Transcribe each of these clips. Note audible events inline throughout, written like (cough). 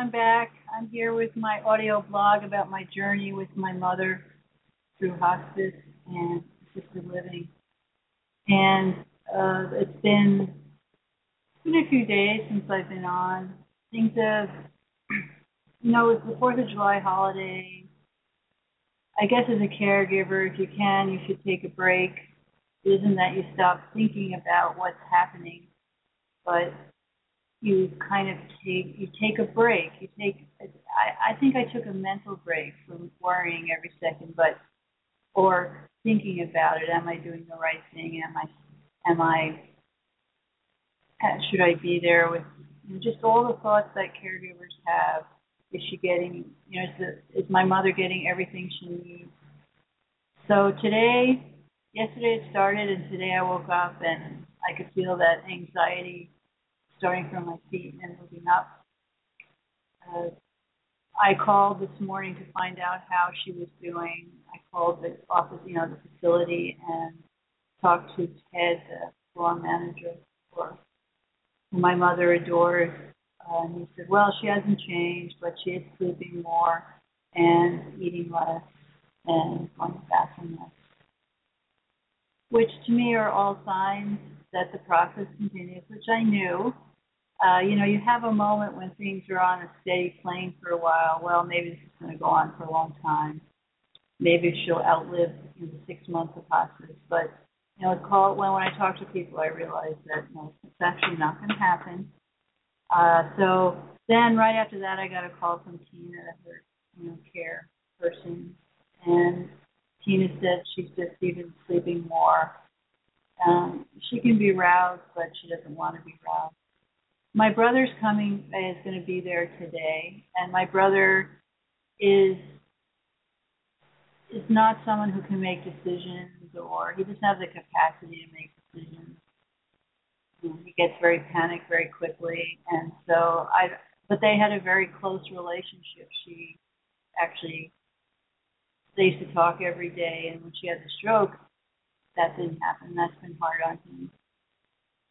I'm back. I'm here with my audio blog about my journey with my mother through hospice and assisted living. And uh, it's been it's been a few days since I've been on. Things have, (clears throat) you know, it's the Fourth of July holiday. I guess as a caregiver, if you can, you should take a break. It isn't that you stop thinking about what's happening, but you kind of take you take a break. You take I, I think I took a mental break from worrying every second, but or thinking about it. Am I doing the right thing? Am I am I uh, should I be there with you know, just all the thoughts that caregivers have? Is she getting you know is, the, is my mother getting everything she needs? So today, yesterday it started, and today I woke up and I could feel that anxiety starting from my feet and moving up. Uh, I called this morning to find out how she was doing. I called the office, you know, the facility, and talked to Ted, the floor manager, for who my mother adores. Uh, and he said, well, she hasn't changed, but she is sleeping more and eating less and going to bathroom less. Which to me are all signs that the process continues, which I knew uh, you know, you have a moment when things are on a steady plane for a while. Well, maybe this is going to go on for a long time. Maybe she'll outlive you know, six months of hospice. But you know, call when when I talk to people, I realize that you know, it's actually not going to happen. Uh, so then, right after that, I got a call from Tina, her you know care person, and Tina said she's just even sleeping more. Um, she can be roused, but she doesn't want to be roused my brother's coming is going to be there today and my brother is is not someone who can make decisions or he doesn't have the capacity to make decisions. He gets very panicked very quickly and so i but they had a very close relationship. She actually they used to talk every day and when she had the stroke that didn't happen. That's been hard on him.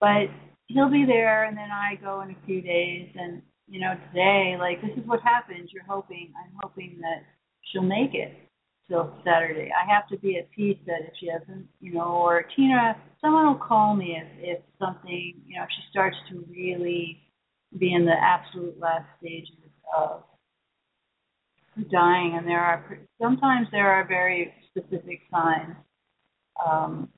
But he'll be there, and then I go in a few days, and you know, today, like this is what happens. You're hoping, I'm hoping that she'll make it till Saturday. I have to be at peace that if she doesn't, you know, or Tina, someone will call me if if something, you know, if she starts to really be in the absolute last stages of dying, and there are sometimes there are very specific signs. Um,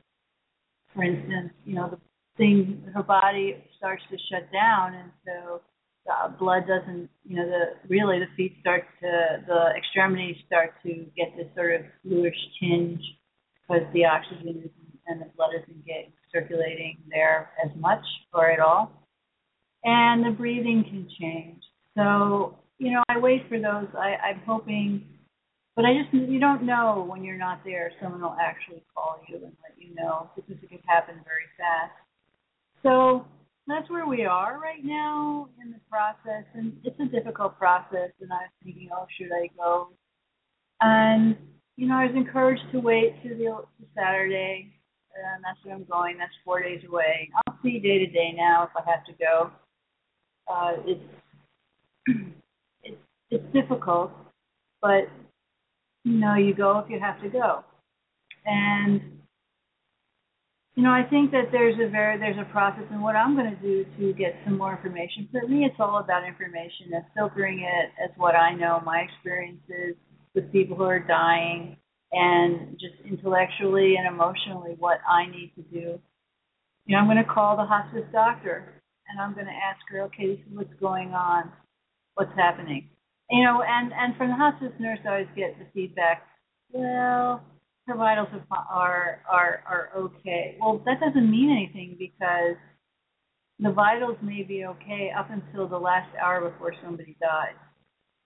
for instance, you know, the thing her body starts to shut down and so the blood doesn't you know the really the feet start to the extremities start to get this sort of bluish tinge because the oxygen and the blood isn't getting circulating there as much or at all. And the breathing can change. So you know i wait for those. I i'm hoping but i just you don't know when you're not there someone will actually call you and let you know because it can happen very fast so that's where we are right now in the process, and it's a difficult process. And I was thinking, oh, should I go? And you know, I was encouraged to wait to the to Saturday, and that's where I'm going. That's four days away. I'll see day to day now if I have to go. Uh, it's (clears throat) it's it's difficult, but you know, you go if you have to go. And you know, I think that there's a very there's a process, and what I'm going to do to get some more information. For me, it's all about information and filtering it as what I know, my experiences with people who are dying, and just intellectually and emotionally what I need to do. You know, I'm going to call the hospice doctor, and I'm going to ask her, okay, this is what's going on, what's happening. You know, and and from the hospice nurse, I always get the feedback, well her vitals are are are okay. Well, that doesn't mean anything because the vitals may be okay up until the last hour before somebody dies.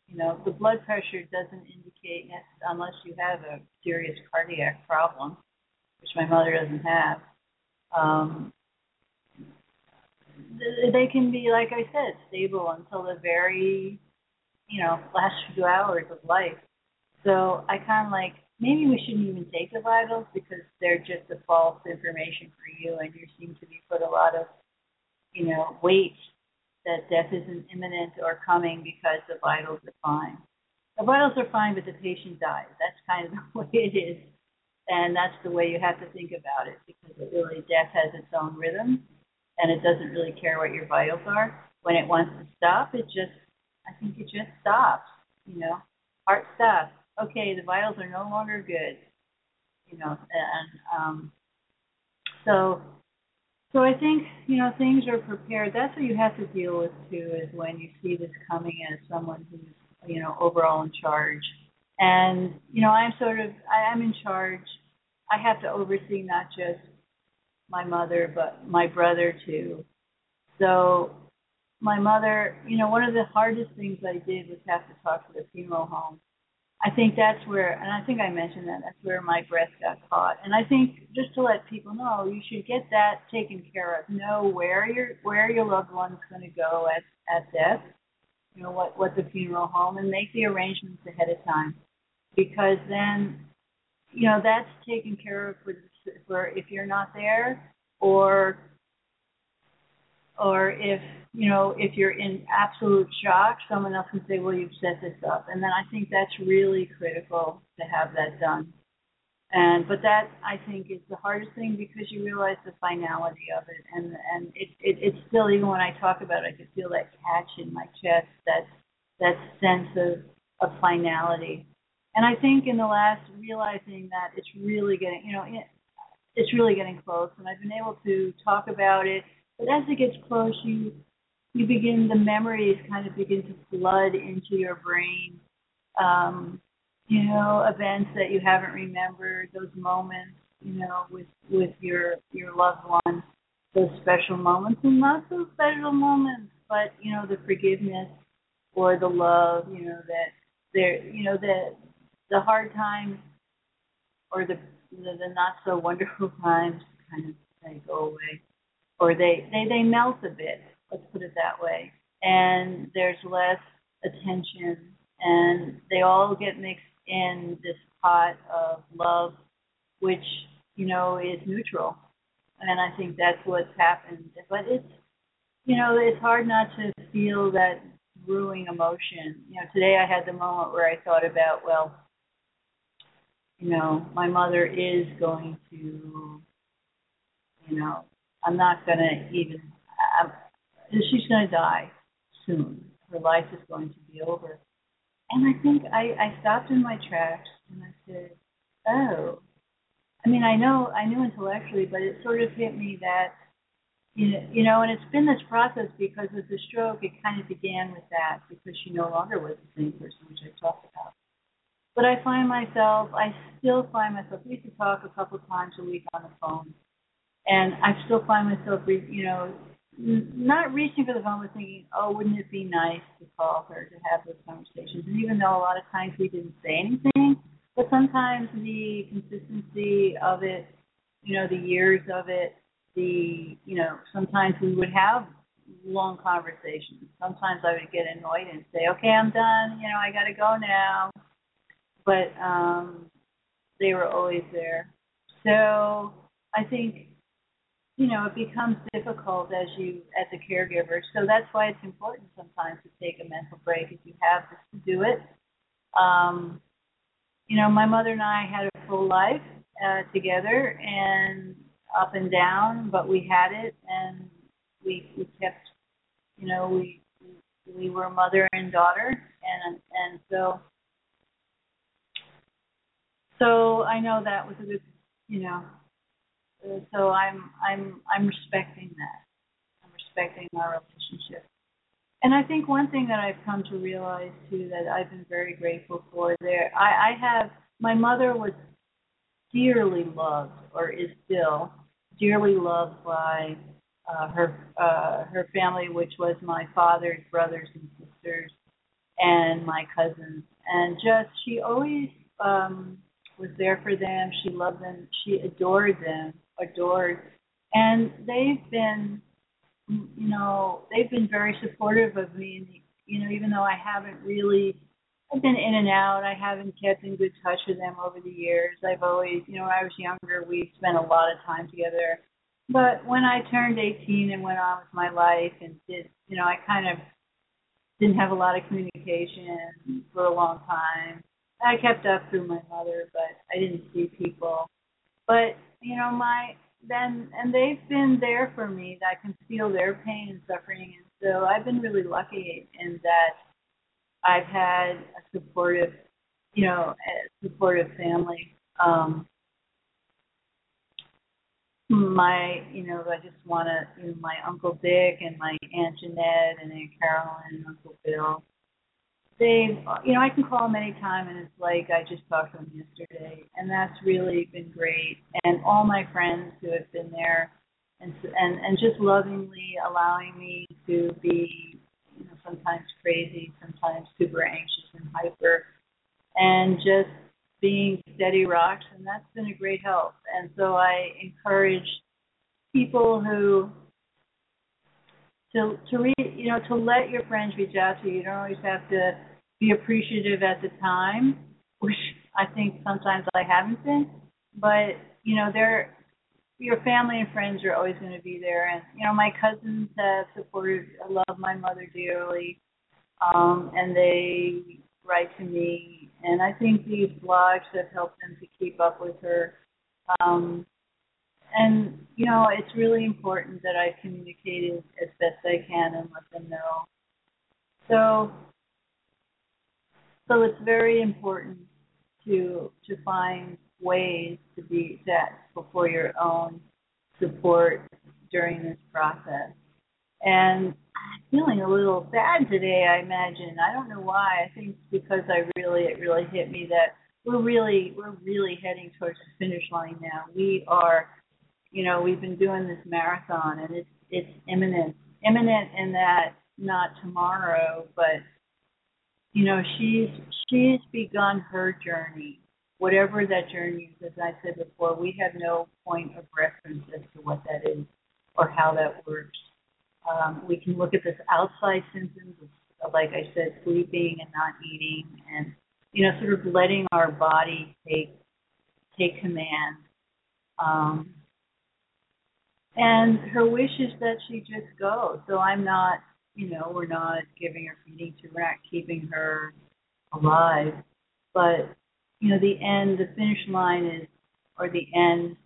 You know, the blood pressure doesn't indicate unless you have a serious cardiac problem, which my mother doesn't have. Um, they can be, like I said, stable until the very, you know, last few hours of life. So I kind of like maybe we shouldn't even take the vitals because they're just a false information for you, and you seem to be put a lot of, you know, weight that death isn't imminent or coming because the vitals are fine. The vitals are fine, but the patient dies. That's kind of (laughs) the way it is, and that's the way you have to think about it because it really death has its own rhythm, and it doesn't really care what your vitals are. When it wants to stop, it just, I think it just stops. You know, heart stops okay, the vitals are no longer good, you know, and um, so so I think you know things are prepared. That's what you have to deal with too, is when you see this coming as someone who's you know overall in charge, and you know I'm sort of I am in charge. I have to oversee not just my mother but my brother too. So my mother, you know, one of the hardest things I did was have to talk to the funeral home I think that's where, and I think I mentioned that, that's where my breath got caught. And I think just to let people know, you should get that taken care of. Know where your where your loved one's going to go at at death. You know what what the funeral home, and make the arrangements ahead of time, because then, you know that's taken care of for for if you're not there, or or if you know if you're in absolute shock someone else can say well you've set this up. And then i think that's really critical to have that done. And but that i think is the hardest thing because you realize the finality of it. And and it, it it's still even when i talk about it i can feel that catch in my chest that that sense of of finality. And i think in the last realizing that it's really getting you know it, it's really getting close and i've been able to talk about it. But as it gets close, you you begin the memories kind of begin to flood into your brain. Um, you know, events that you haven't remembered, those moments, you know, with with your your loved one, those special moments, and not so special moments, but you know, the forgiveness or the love, you know, that there, you know, that the hard times or the the, the not so wonderful (laughs) times kind of of go away or they, they, they melt a bit, let's put it that way. And there's less attention, and they all get mixed in this pot of love, which, you know, is neutral. And I think that's what's happened. But it's, you know, it's hard not to feel that brewing emotion. You know, today I had the moment where I thought about, well, you know, my mother is going to, you know, I'm not going to even, I'm, she's going to die soon. Her life is going to be over. And I think I, I stopped in my tracks and I said, oh. I mean, I know, I knew intellectually, but it sort of hit me that, you know, and it's been this process because of the stroke. It kind of began with that because she no longer was the same person, which I talked about. But I find myself, I still find myself. We used to talk a couple times a week on the phone, and I still find myself, you know, not reaching for the phone, but thinking, oh, wouldn't it be nice to call her to have those conversations? And even though a lot of times we didn't say anything, but sometimes the consistency of it, you know, the years of it, the, you know, sometimes we would have long conversations. Sometimes I would get annoyed and say, okay, I'm done. You know, I got to go now. But um, they were always there. So I think you know, it becomes difficult as you as a caregiver. So that's why it's important sometimes to take a mental break if you have to do it. Um, you know, my mother and I had a full life uh, together, and up and down, but we had it, and we we kept, you know, we we were mother and daughter, and and so so I know that was a good, you know, so I'm I'm I'm respecting that. I'm respecting our relationship. And I think one thing that I've come to realize too that I've been very grateful for there I, I have my mother was dearly loved or is still dearly loved by uh, her uh, her family, which was my father's brothers and sisters and my cousins, and just she always um, was there for them. She loved them. She adored them, adored, and they've been, you know, they've been very supportive of me. You know, even though I haven't really I've been in and out. I haven't kept in good touch with them over the years. I've always, you know, when I was younger, we spent a lot of time together. But when I turned 18 and went on with my life and did, you know, I kind of didn't have a lot of communication for a long time. I kept up through my mother, but I didn't see people. But, you know, my then and they've been there for me. That I can feel their pain and suffering and so I've been really lucky in that I've had a supportive, you know, a supportive family. Um, my, you know, I just want to, you know, my Uncle Dick and my Aunt Jeanette and Aunt Carolyn and Uncle Bill. They've, you know, I can call them anytime, and it's like I just talked to them yesterday, and that's really been great. And all my friends who have been there, and and and just lovingly allowing me to be you know, sometimes crazy, sometimes super anxious and hyper, and just being steady rocks, and that's been a great help. And so I encourage people who to to read, you know, to let your friends reach out to you. You don't always have to be appreciative at the time, which I think sometimes I haven't been. But you know, there your family and friends are always going to be there. And you know, my cousins have supported. I love my mother dearly, um, and they write to me. And I think these blogs have helped them to keep up with her. Um, and you know, it's really important that I communicate as best I can and let them know. So, so it's very important to to find ways to be set for your own support during this process. And I'm feeling a little sad today, I imagine. I don't know why. I think because I really it really hit me that we're really we're really heading towards the finish line now. We are you know, we've been doing this marathon and it's it's imminent. Imminent in that not tomorrow, but you know, she's she's begun her journey whatever that journey is, as I said before, we have no point of reference as to what that is or how that works. Um, we can look at this outside symptoms like I said, sleeping and not eating, and you know, sort of letting our body take take command. Um, and her wish is that she just go. So I'm not, you know, we're not giving her feeding to, we're not keeping her alive, but you know, the end, the finish line is, or the end,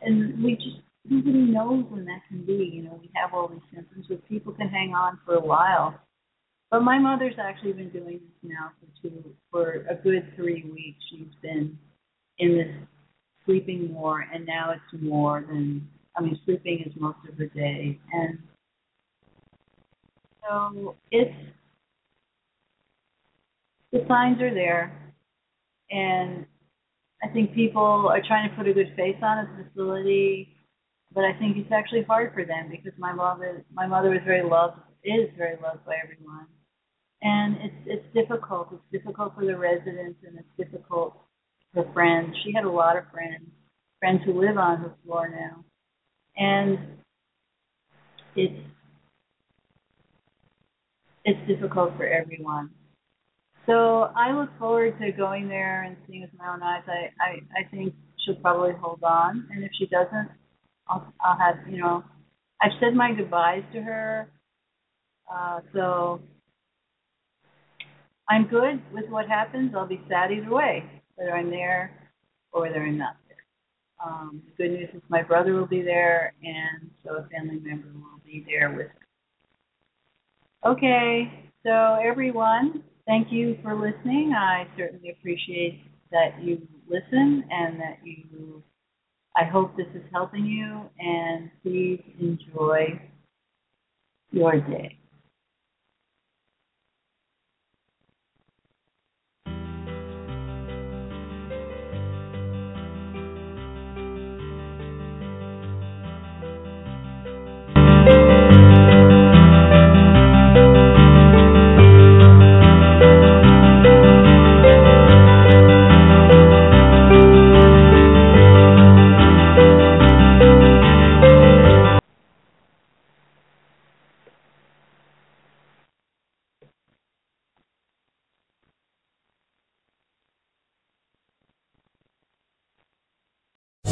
and we just nobody knows when that can be. You know, we have all these symptoms, but people can hang on for a while. But my mother's actually been doing this now for two, for a good three weeks. She's been sleeping more, and now it's more than. I mean, sleeping is most of her day, and so it's the signs are there and I think people are trying to put a good face on a facility, but I think it's actually hard for them because my mother, my mother is very loved, is very loved by everyone, and it's it's difficult. It's difficult for the residents, and it's difficult for friends. She had a lot of friends, friends who live on her floor now, and it's it's difficult for everyone. So I look forward to going there and seeing with my own eyes. I, I, I think she'll probably hold on, and if she doesn't, I'll, I'll have you know, I've said my goodbyes to her. Uh, so I'm good with what happens. I'll be sad either way, whether I'm there or whether I'm not. Um, the good news is my brother will be there, and so a family member will be there with me. Okay, so everyone, thank you for listening. I certainly appreciate that you listen and that you. I hope this is helping you, and please enjoy your day.